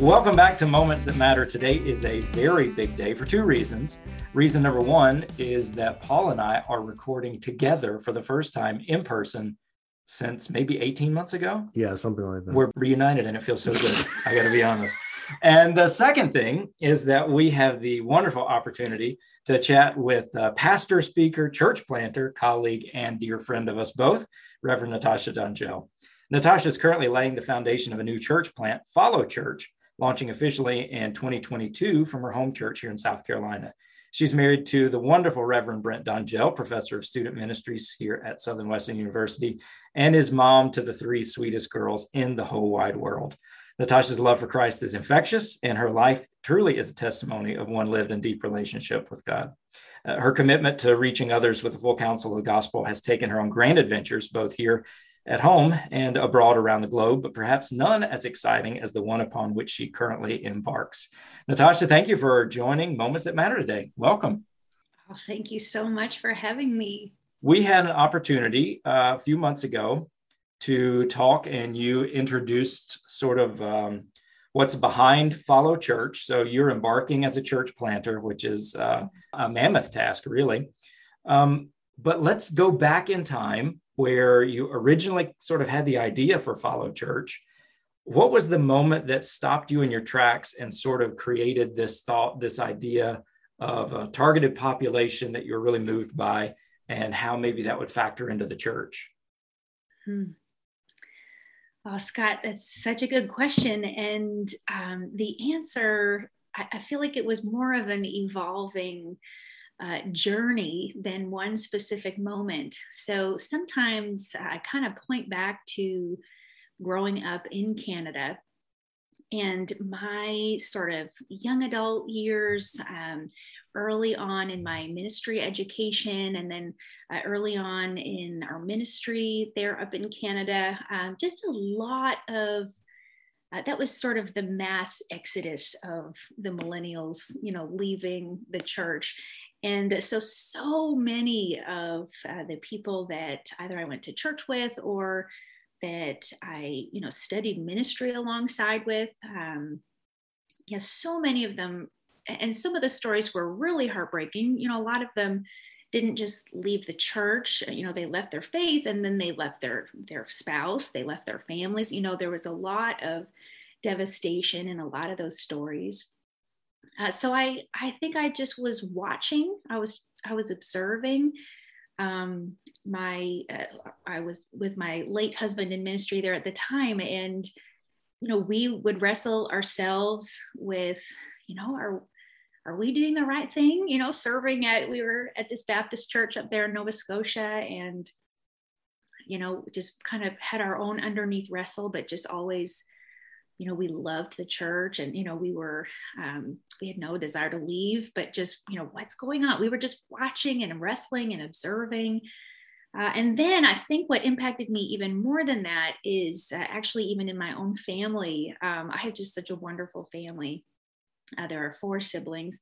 Welcome back to Moments That Matter. Today is a very big day for two reasons. Reason number one is that Paul and I are recording together for the first time in person since maybe 18 months ago. Yeah, something like that. We're reunited and it feels so good. I got to be honest. And the second thing is that we have the wonderful opportunity to chat with uh, pastor, speaker, church planter, colleague, and dear friend of us both, Reverend Natasha Donjel. Natasha is currently laying the foundation of a new church plant, Follow Church, launching officially in 2022 from her home church here in South Carolina. She's married to the wonderful Reverend Brent Donjel, professor of student ministries here at Southern Wesleyan University, and is mom to the three sweetest girls in the whole wide world. Natasha's love for Christ is infectious, and her life truly is a testimony of one lived in deep relationship with God. Uh, her commitment to reaching others with the full counsel of the gospel has taken her on grand adventures, both here at home and abroad around the globe, but perhaps none as exciting as the one upon which she currently embarks. Natasha, thank you for joining Moments That Matter today. Welcome. Oh, thank you so much for having me. We had an opportunity uh, a few months ago to talk, and you introduced sort of um, what's behind Follow Church. So you're embarking as a church planter, which is uh, a mammoth task, really. Um, but let's go back in time where you originally sort of had the idea for Follow Church. What was the moment that stopped you in your tracks and sort of created this thought, this idea of a targeted population that you're really moved by, and how maybe that would factor into the church? Hmm. Oh, Scott, that's such a good question. And um, the answer, I, I, feel like it was more of an evolving uh, journey than one specific moment. So sometimes I kind of point back to growing up in Canada and my sort of young adult years, um, early on in my ministry education, and then uh, early on in our ministry there up in Canada, um, just a lot of uh, that was sort of the mass exodus of the millennials, you know, leaving the church. And so, so many of uh, the people that either I went to church with or that I, you know, studied ministry alongside with, um, yeah, so many of them, and some of the stories were really heartbreaking. You know, a lot of them didn't just leave the church you know they left their faith and then they left their their spouse they left their families you know there was a lot of devastation in a lot of those stories uh, so I I think I just was watching. I was I was observing. Um, my uh, I was with my late husband in ministry there at the time, and you know we would wrestle ourselves with you know are are we doing the right thing? You know, serving at we were at this Baptist church up there in Nova Scotia, and you know just kind of had our own underneath wrestle, but just always you know we loved the church and you know we were um, we had no desire to leave but just you know what's going on? We were just watching and wrestling and observing. Uh, and then i think what impacted me even more than that is uh, actually even in my own family um, i have just such a wonderful family. Uh, there are four siblings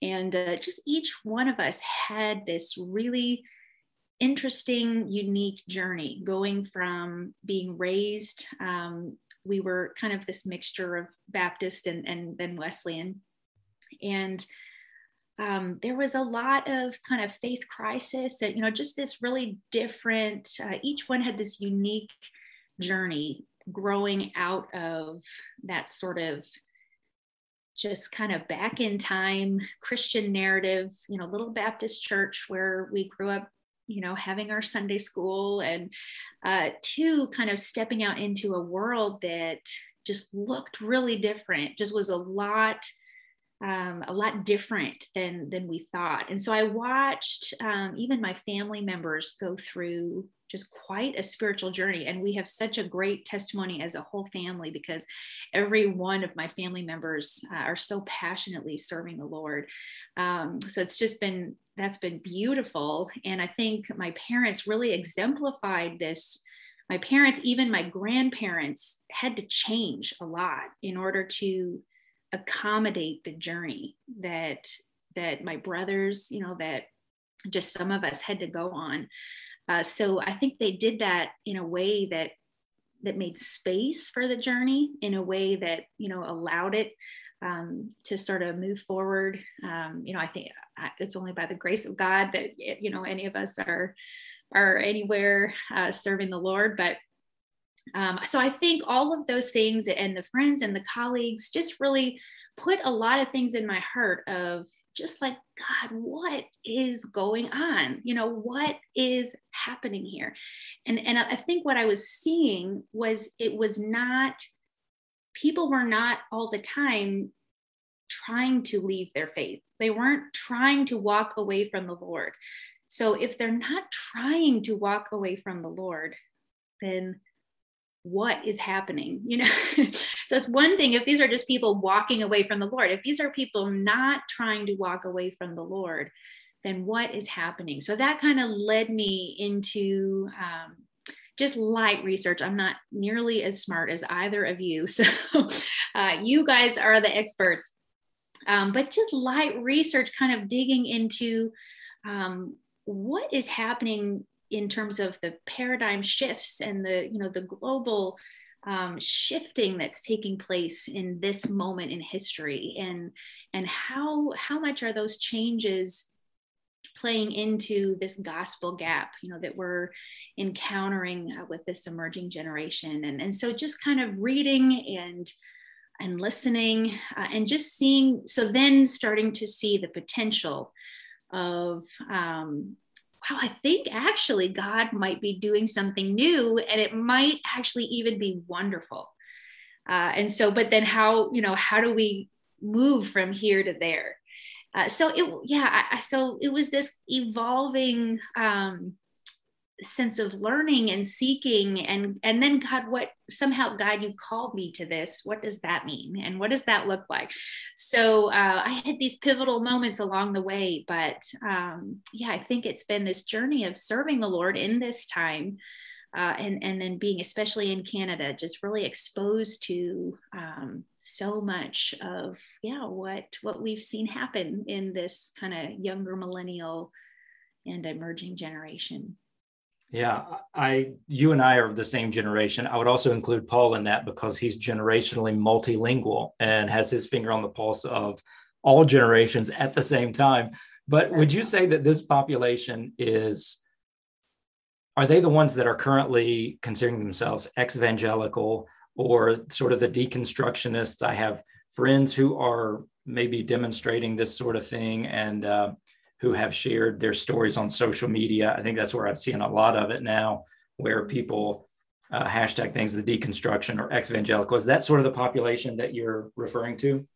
and uh, just each one of us had this really interesting unique journey going from being raised um, we were kind of this mixture of Baptist and, and then Wesleyan. And um, there was a lot of kind of faith crisis and, you know, just this really different, uh, each one had this unique journey growing out of that sort of just kind of back in time Christian narrative, you know, little Baptist church where we grew up you know having our sunday school and uh, two kind of stepping out into a world that just looked really different just was a lot um, a lot different than than we thought. And so i watched um, even my family members go through just quite a spiritual journey. And we have such a great testimony as a whole family because every one of my family members uh, are so passionately serving the lord. Um, so it's just been that's been beautiful. And I think my parents really exemplified this. My parents, even my grandparents, had to change a lot in order to accommodate the journey that that my brothers, you know, that just some of us had to go on. Uh, so I think they did that in a way that that made space for the journey in a way that you know allowed it um, to sort of move forward. Um, you know, I think it's only by the grace of God that you know any of us are are anywhere uh, serving the Lord, but um, so I think all of those things and the friends and the colleagues just really put a lot of things in my heart of just like god what is going on? You know what is happening here? And and i think what i was seeing was it was not people were not all the time trying to leave their faith. They weren't trying to walk away from the lord. So if they're not trying to walk away from the lord then what is happening? You know so it's one thing if these are just people walking away from the lord. If these are people not trying to walk away from the lord then what is happening? So that kind of led me into um, just light research. I'm not nearly as smart as either of you. So uh, you guys are the experts. Um, but just light research kind of digging into um, what is happening in terms of the paradigm shifts and the you know the global um, shifting that's taking place in this moment in history. And and how how much are those changes playing into this gospel gap you know that we're encountering uh, with this emerging generation and and so just kind of reading and and listening uh, and just seeing so then starting to see the potential of um, wow, I think actually God might be doing something new and it might actually even be wonderful. Uh, and so, but then how, you know, how do we move from here to there? Uh, so it, yeah, I, so it was this evolving um, sense of learning and seeking and and then god what somehow god you called me to this. What does that mean? And what does that look like? So uh, i had these pivotal moments along the way but um, yeah i think it's been this journey of serving the lord in this time uh, and and then being especially in canada just really exposed to um, so much of yeah what what we've seen happen in this kind of younger millennial and emerging generation yeah, I you and I are of the same generation. I would also include Paul in that because he's generationally multilingual and has his finger on the pulse of all generations at the same time. But would you say that this population is are they the ones that are currently considering themselves ex-evangelical or sort of the deconstructionists? I have friends who are maybe demonstrating this sort of thing and uh, who have shared their stories on social media. I think that's where I've seen a lot of it now, where people uh, hashtag things, the deconstruction or ex evangelical. Is that sort of the population that you're referring to?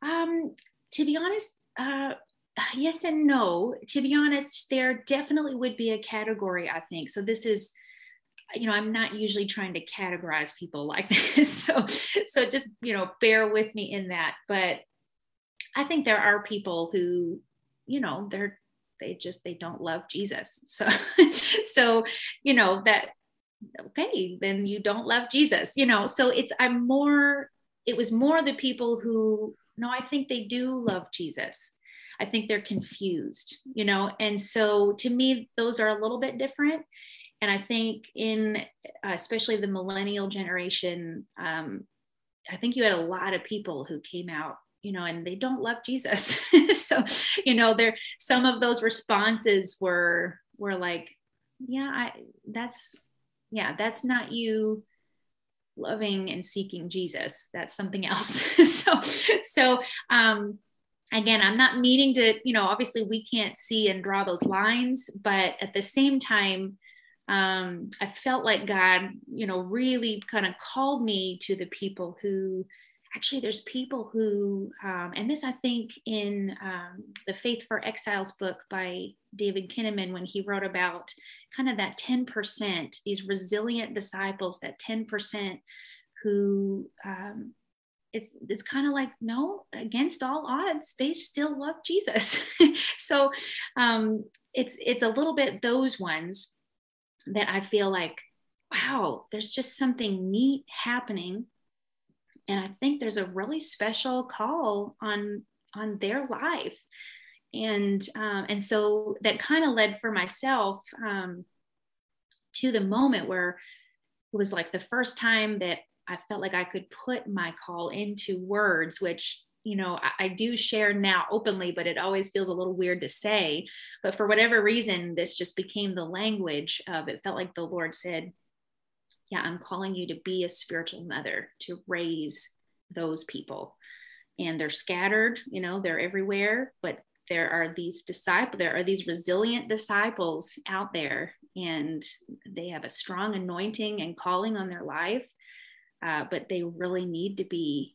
Um, to be honest, uh, yes and no. To be honest, there definitely would be a category, I think. So this is you know i'm not usually trying to categorize people like this. So so just you know bear with me in that. But i think there are people who you know they're they just they don't love jesus. So so you know that okay then you don't love jesus you know. So it's i'm more it was more the people who no i think they do love jesus i think they're confused you know and so to me those are a little bit different and i think in uh, especially the millennial generation um, i think you had a lot of people who came out you know, and they don't love Jesus. so, you know, there some of those responses were were like, yeah, I that's yeah, that's not you loving and seeking Jesus. That's something else. so so um again, I'm not meaning to, you know, obviously we can't see and draw those lines, but at the same time, um, I felt like God, you know, really kind of called me to the people who actually there's people who um, and this i think in um, the faith for exiles book by david kinnaman when he wrote about kind of that 10% these resilient disciples that 10% who um, it's it's kind of like no against all odds they still love jesus. So um, it's it's a little bit those ones that i feel like wow there's just something neat happening. And I think there's a really special call on on their life. And um, and so that kind of led for myself um, to the moment where it was like the first time that I felt like I could put my call into words, which you know I, I, do share now openly, but it always feels a little weird to say. But for whatever reason, this just became the language of it. Felt like the Lord said, "Yeah, I'm calling you to be a spiritual mother to raise those people." And they're scattered, you know, they're everywhere, but there are these disciples there are these resilient disciples out there and they have a strong anointing and calling on their life uh, but they really need to be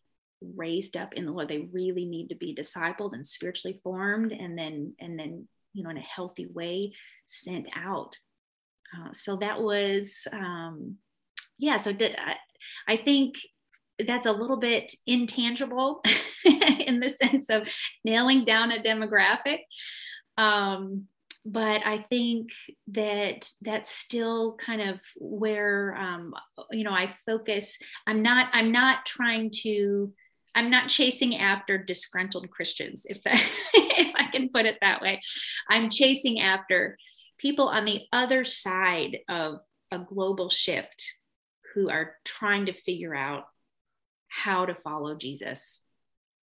raised up in the lord they really need to be discipled and spiritually formed and then and then you know in a healthy way sent out uh, so that was um yeah so did, I, I think that's a little bit intangible in the sense of nailing down a demographic. Um, but I think that that's still kind of where um, you know I focus. I'm not. I'm not trying to. I'm not chasing after disgruntled Christians, if I, if I can put it that way. I'm chasing after people on the other side of a global shift who are trying to figure out how to follow Jesus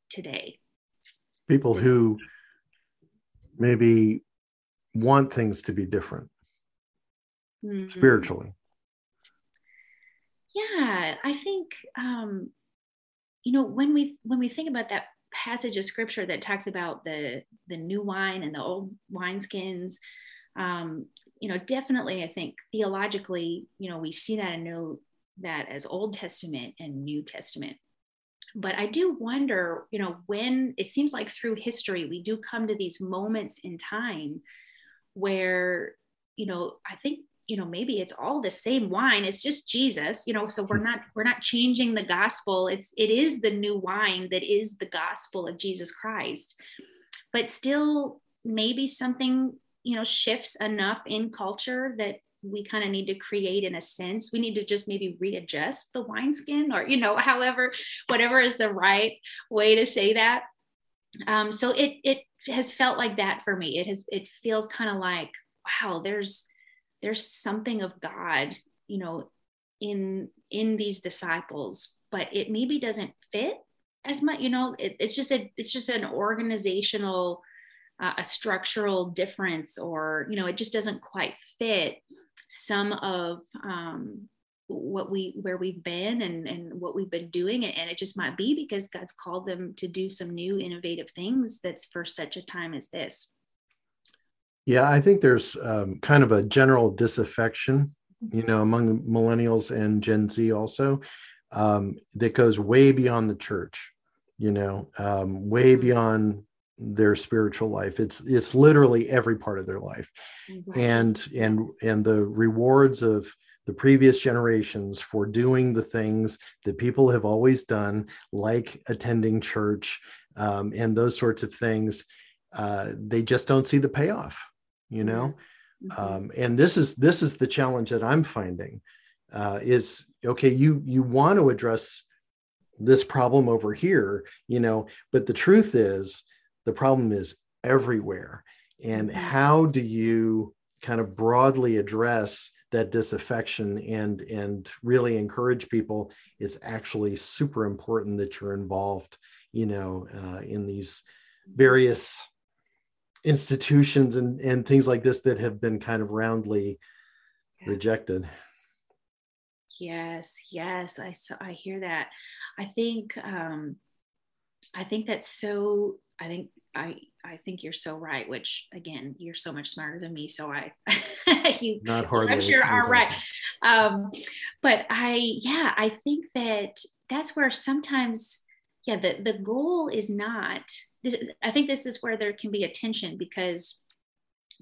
today. People who maybe want things to be different mm-hmm. spiritually. Yeah, I think um, you know when we when we think about that passage of scripture that talks about the the new wine and the old wineskins, um, you know, definitely I think theologically, you know, we see that and know that as Old Testament and New Testament. But I do wonder, you know, when it seems like through history, we do come to these moments in time where, you know, I think you know maybe it's all the same wine it's just jesus you know so we're not we're not changing the gospel it's it is the new wine that is the gospel of jesus christ. But still maybe something you know shifts enough in culture that we kind of need to create in a sense we need to just maybe readjust the wineskin or you know however whatever is the right way to say that. Um, so it it has felt like that for me. It has it feels kind of like wow there's there's something of god you know in in these disciples but it maybe doesn't fit as much you know it, it's just a it's just an organizational uh, a structural difference or you know it just doesn't quite fit some of um, what we where we've been and and what we've been doing. And it just might be because god's called them to do some new innovative things that's for such a time as this. Yeah i think there's um, kind of a general disaffection you know among millennials and gen z also um, that goes way beyond the church you know um, way mm-hmm. beyond their spiritual life. It's it's literally every part of their life. Mm-hmm. and and and the rewards of the previous generations for doing the things that people have always done like attending church um, and those sorts of things uh, they just don't see the payoff you know mm-hmm. um, and this is this is the challenge that i'm finding uh, is okay you you want to address this problem over here you know but the truth is the problem is everywhere. And mm-hmm. how do you kind of broadly address that disaffection and and really encourage people it's actually super important that you're involved you know uh, in these various institutions and and things like this that have been kind of roundly yeah. rejected yes yes i so i hear that i think um i think that's so I think I I think you're so right. Which again, you're so much smarter than me, so I you not hardly. I'm sure are right. Um, but I yeah, I think that that's where sometimes yeah the the goal is not. This, I think this is where there can be a tension because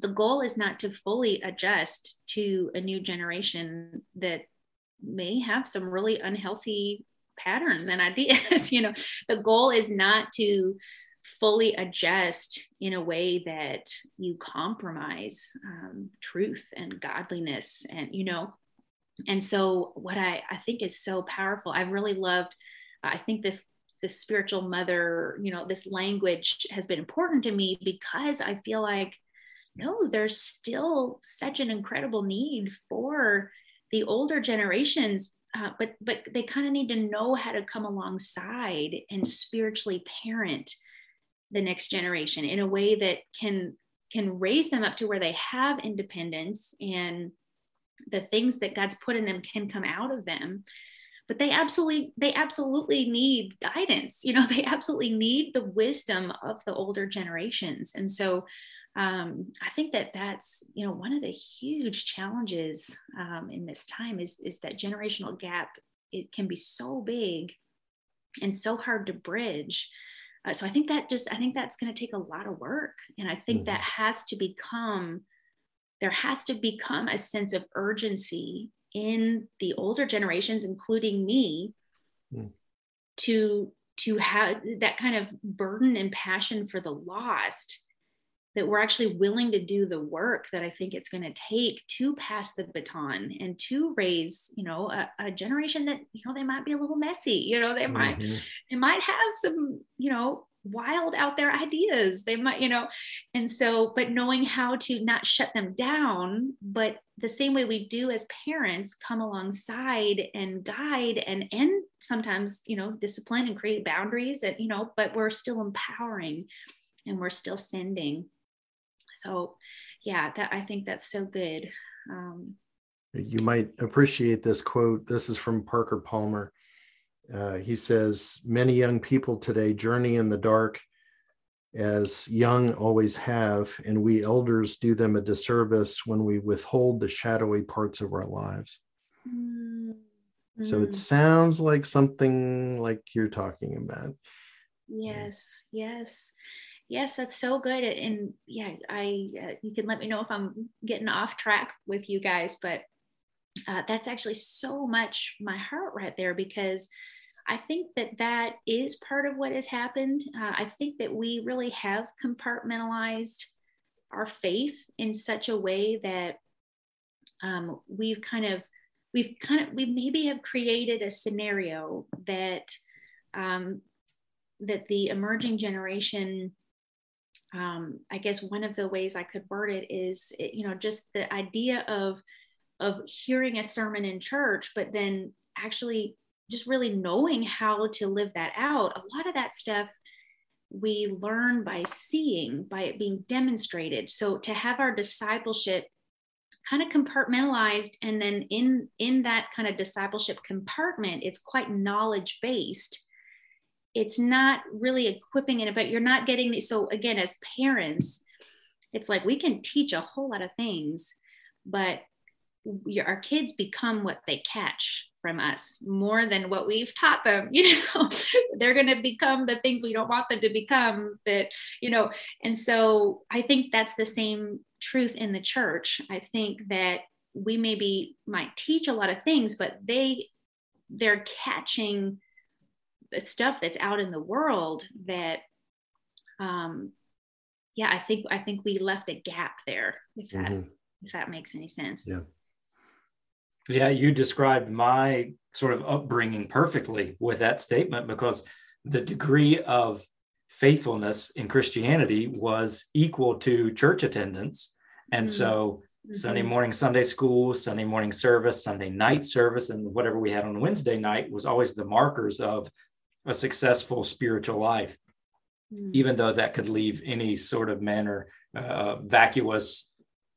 the goal is not to fully adjust to a new generation that may have some really unhealthy patterns and ideas you know the goal is not to fully adjust in a way that you compromise um, truth and godliness and you know and so what I, I think is so powerful i've really loved i think this this spiritual mother you know this language has been important to me because i feel like no there's still such an incredible need for the older generations uh, but but they kind of need to know how to come alongside and spiritually parent the next generation in a way that can can raise them up to where they have independence and the things that god's put in them can come out of them. But they absolutely they absolutely need guidance you know they absolutely need the wisdom of the older generations. And so um, i think that that's you know one of the huge challenges um, in this time is is that generational gap it can be so big and so hard to bridge uh, so i think that just i think that's going to take a lot of work and i think mm-hmm. that has to become there has to become a sense of urgency in the older generations, including me, mm. to to have that kind of burden and passion for the lost that we're actually willing to do the work that I think it's going to take to pass the baton and to raise, you know, a, a, generation that, you know, they might be a little messy, you know, they mm-hmm. might, they might have some, you know, wild out there ideas they might you know and so but knowing how to not shut them down but the same way we do as parents come alongside and guide and and sometimes you know discipline and create boundaries and you know but we're still empowering and we're still sending so yeah that i think that's so good um, you might appreciate this quote this is from parker palmer uh, he says, Many young people today journey in the dark as young always have, and we elders do them a disservice when we withhold the shadowy parts of our lives. Mm-hmm. So it mm. sounds like something like you're talking about. Yes, yes. Yes, that's so good. And yeah, I uh, you can let me know if I'm getting off track with you guys, but uh, that's actually so much my heart right there because I think that that is part of what has happened. Uh, I think that we really have compartmentalized our faith in such a way that um, we've kind of we've kind of we maybe have created a scenario that um, that the emerging generation um, i guess one of the ways i could word it is you know just the idea of of hearing a sermon in church but then actually just really knowing how to live that out, a lot of that stuff we learn by seeing, by it being demonstrated. So to have our discipleship kind of compartmentalized and then in in that kind of discipleship compartment it's quite knowledge based it's not really equipping it but you're not getting so again as parents it's like we can teach a whole lot of things but our kids become what they catch from us more than what we've taught them you know? They're going to become the things we don't want them to become that you know? And so i think that's the same truth in the church. I think that we maybe might teach a lot of things but they they're catching stuff that's out in the world that um yeah i think i think we left a gap there if that mm-hmm. if that makes any sense yeah yeah, you described my sort of upbringing perfectly with that statement because the degree of faithfulness in Christianity was equal to church attendance. And mm-hmm. so mm-hmm. Sunday morning Sunday school, Sunday morning service, Sunday night service, and whatever we had on Wednesday night was always the markers of a successful spiritual life, mm-hmm. even though that could leave any sort of manner uh, vacuous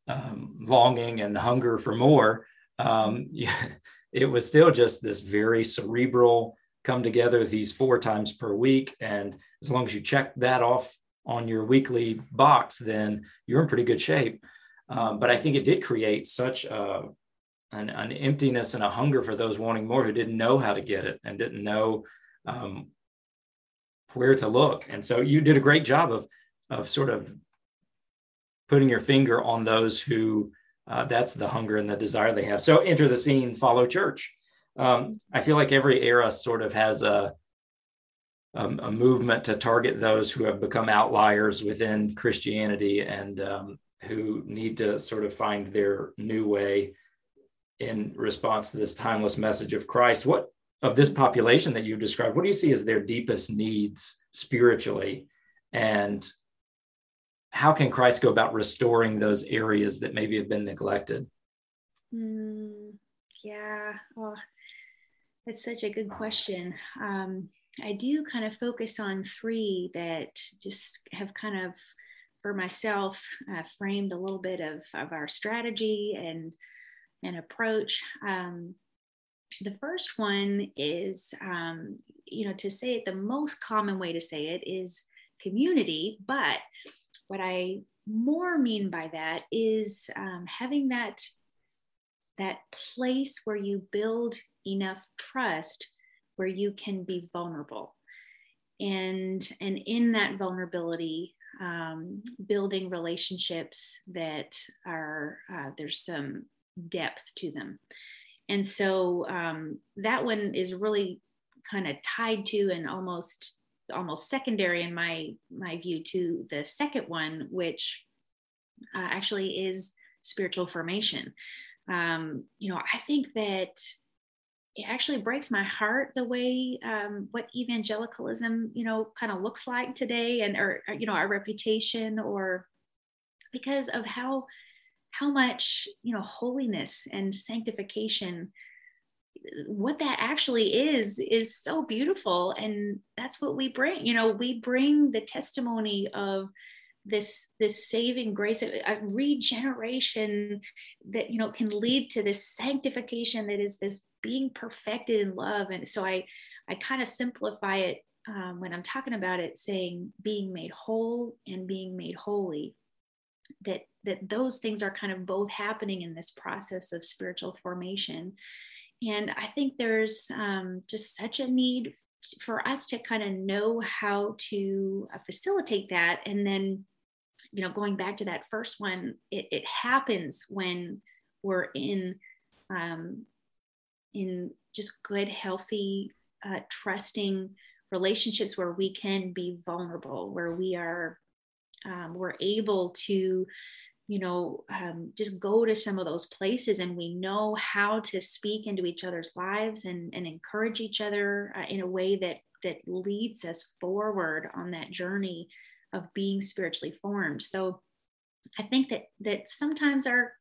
um, longing and hunger for more um, yeah, it was still just this very cerebral come together these four times per week. And as long as you check that off on your weekly box, then you're in pretty good shape. Um, but I think it did create such a, an, an, emptiness and a hunger for those wanting more who didn't know how to get it and didn't know um, where to look. And so you did a great job of, of sort of putting your finger on those who uh, that's the hunger and the desire they have. So enter the scene, follow church. Um, I feel like every era sort of has a, a, a, movement to target those who have become outliers within Christianity and um, who need to sort of find their new way in response to this timeless message of Christ. What of this population that you've described, what do you see as their deepest needs spiritually? And how can Christ go about restoring those areas that maybe have been neglected? Mm, yeah, oh, that's such a good question. Um, I do kind of focus on three that just have kind of, for myself, uh, framed a little bit of, of our strategy and and approach. Um, the first one is, um, you know, to say it the most common way to say it is community. But what I more mean by that is um, having that that place where you build enough trust where you can be vulnerable and and in that vulnerability um, building relationships that are uh, there's some depth to them and so um, that one is really kind of tied to and almost almost secondary in my my view to the second one which uh, actually is spiritual formation. Um, you know i think that it actually breaks my heart the way um, what evangelicalism you know kind of looks like today and or you know our reputation or because of how how much you know holiness and sanctification what that actually is is so beautiful. And that's what we bring you know we bring the testimony of this this saving grace a regeneration that you know can lead to this sanctification that is this being perfected in love. And so i i kind of simplify it um, when i'm talking about it saying being made whole and being made holy that that those things are kind of both happening in this process of spiritual formation. And i think there's um, just such a need for us to kind of know how to uh, facilitate that. And then you know going back to that first one it, it happens when we're in um, in just good healthy uh, trusting relationships where we can be vulnerable where we are um, we're able to you know um, just go to some of those places and we know how to speak into each other's lives and, and encourage each other uh, in a way that that leads us forward on that journey of being spiritually formed. So i think that that sometimes our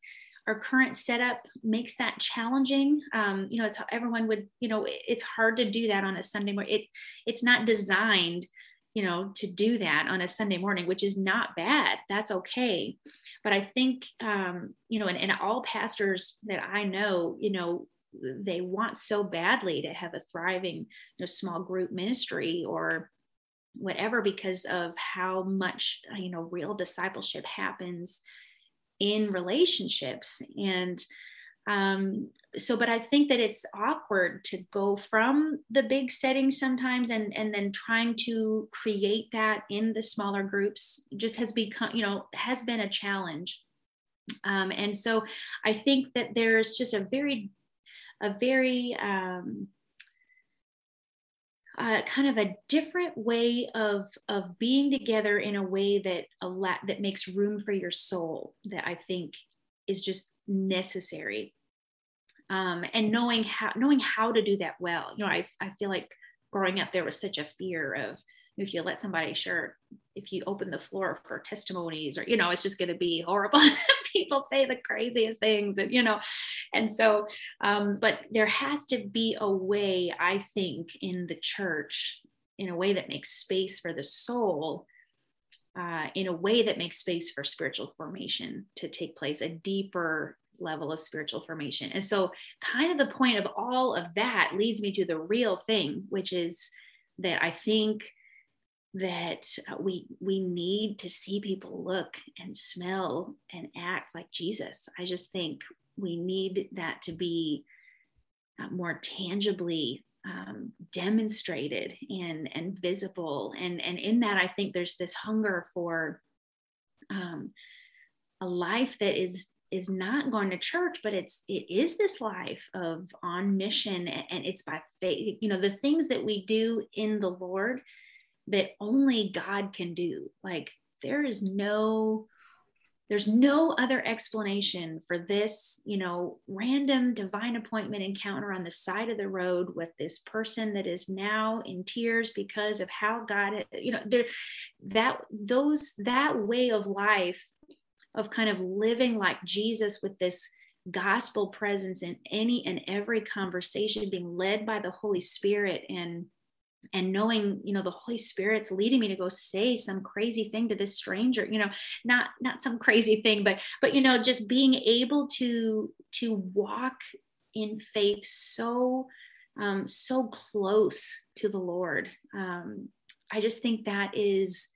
our current setup makes that challenging. Um, you know it's everyone would you know it's hard to do that on a sunday morning. It it's not designed you know to do that on a sunday morning which is not bad that's okay. But i think um, you know and, and all pastors that i know you know they want so badly to have a thriving you know, small group ministry or whatever because of how much you know real discipleship happens in relationships. And um, so but i think that it's awkward to go from the big setting sometimes and and then trying to create that in the smaller groups just has become you know has been a challenge. Um, and so i think that there's just a very a very um, uh, kind of a different way of of being together in a way that a lot that makes room for your soul that I think is just necessary. Um, and knowing how knowing how to do that well. You know, I I feel like growing up there was such a fear of if you let somebody share if you open the floor for testimonies or you know it's just going to be horrible people say the craziest things and you know and so um, but there has to be a way i think in the church in a way that makes space for the soul uh, in a way that makes space for spiritual formation to take place a deeper level of spiritual formation and so kind of the point of all of that leads me to the real thing which is that i think that we we need to see people look and smell and act like Jesus. I just think we need that to be uh, more tangibly um, demonstrated and and visible. And and in that, I think there's this hunger for um, a life that is is not going to church but it's it is this life of on mission and it's by faith you know the things that we do in the lord that only God can do. Like there is no there's no other explanation for this, you know, random divine appointment encounter on the side of the road with this person that is now in tears because of how God, you know, there that those that way of life of kind of living like Jesus with this gospel presence in any and every conversation being led by the Holy Spirit and and knowing you know the holy spirit's leading me to go say some crazy thing to this stranger you know not not some crazy thing but but you know just being able to to walk in faith so um so close to the lord. Um i just think that is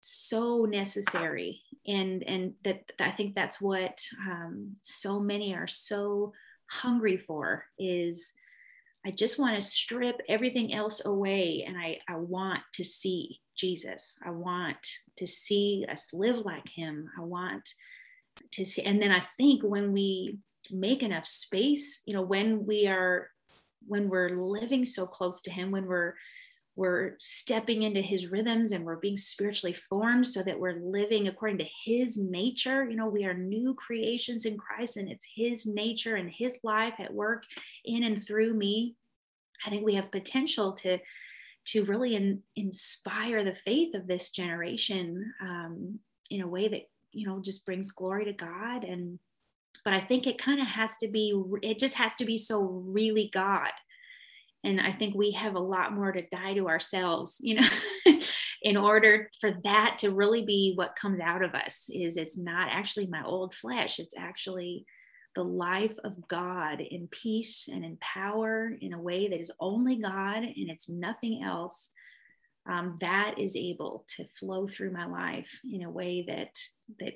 so necessary and and that i think that's what um so many are so hungry for is I just want to strip everything else away and I, I want to see Jesus. I want to see us live like him. I want to see. And then I think when we make enough space, you know, when we are, when we're living so close to him, when we're, we're stepping into his rhythms and we're being spiritually formed so that we're living according to his nature. You know, we are new creations in Christ and it's his nature and his life at work in and through me. I think we have potential to to really in, inspire the faith of this generation um, in a way that you know just brings glory to God and but I think it kind of has to be it just has to be so really God and i think we have a lot more to die to ourselves you know in order for that to really be what comes out of us is it's not actually my old flesh. It's actually the life of god in peace and in power in a way that is only god and it's nothing else um, that is able to flow through my life in a way that that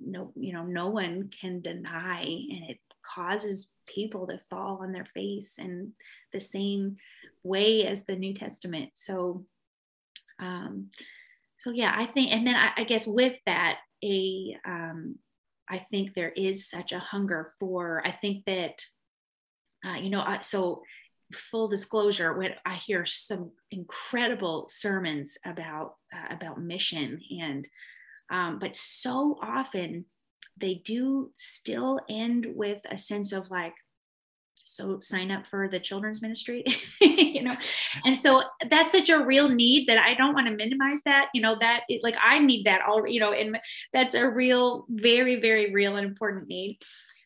no you know no one can deny and it causes people to fall on their face in the same way as the New Testament. So, um, so yeah, I think, and then I, I guess with that, a, um, I think there is such a hunger for. I think that, uh, you know, I, so full disclosure, when I hear some incredible sermons about uh, about mission, and um, but so often they do still end with a sense of like so sign up for the children's ministry you know? And so that's such a real need that i don't want to minimize that you know that it, like i need that all you know and that's a real very very real and important need.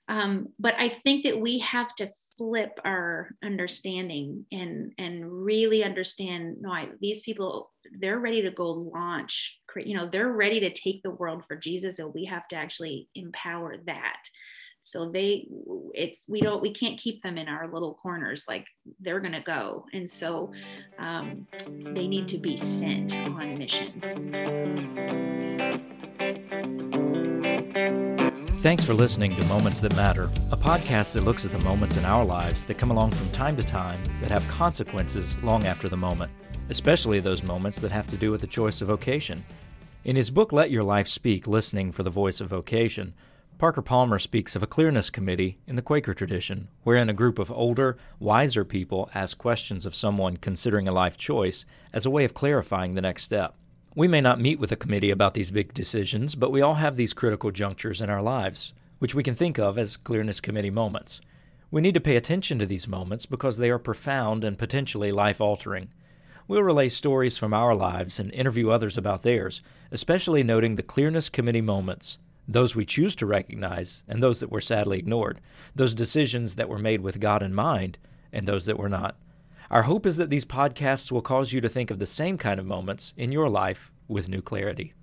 Um, but i think that we have to flip our understanding and and really understand no I, these people they're ready to go launch you know they're ready to take the world for jesus and we have to actually empower that. So they it's we don't we can't keep them in our little corners like they're gonna go. And so um, they need to be sent on mission Thanks for listening to Moments That Matter, a podcast that looks at the moments in our lives that come along from time to time that have consequences long after the moment, especially those moments that have to do with the choice of vocation. In his book Let Your Life Speak Listening for the Voice of Vocation, Parker Palmer speaks of a clearness committee in the Quaker tradition, wherein a group of older, wiser people ask questions of someone considering a life choice as a way of clarifying the next step. We may not meet with a committee about these big decisions, but we all have these critical junctures in our lives, which we can think of as clearness committee moments. We need to pay attention to these moments because they are profound and potentially life altering. We'll relay stories from our lives and interview others about theirs, especially noting the clearness committee moments, those we choose to recognize and those that were sadly ignored, those decisions that were made with God in mind and those that were not. Our hope is that these podcasts will cause you to think of the same kind of moments in your life with new clarity.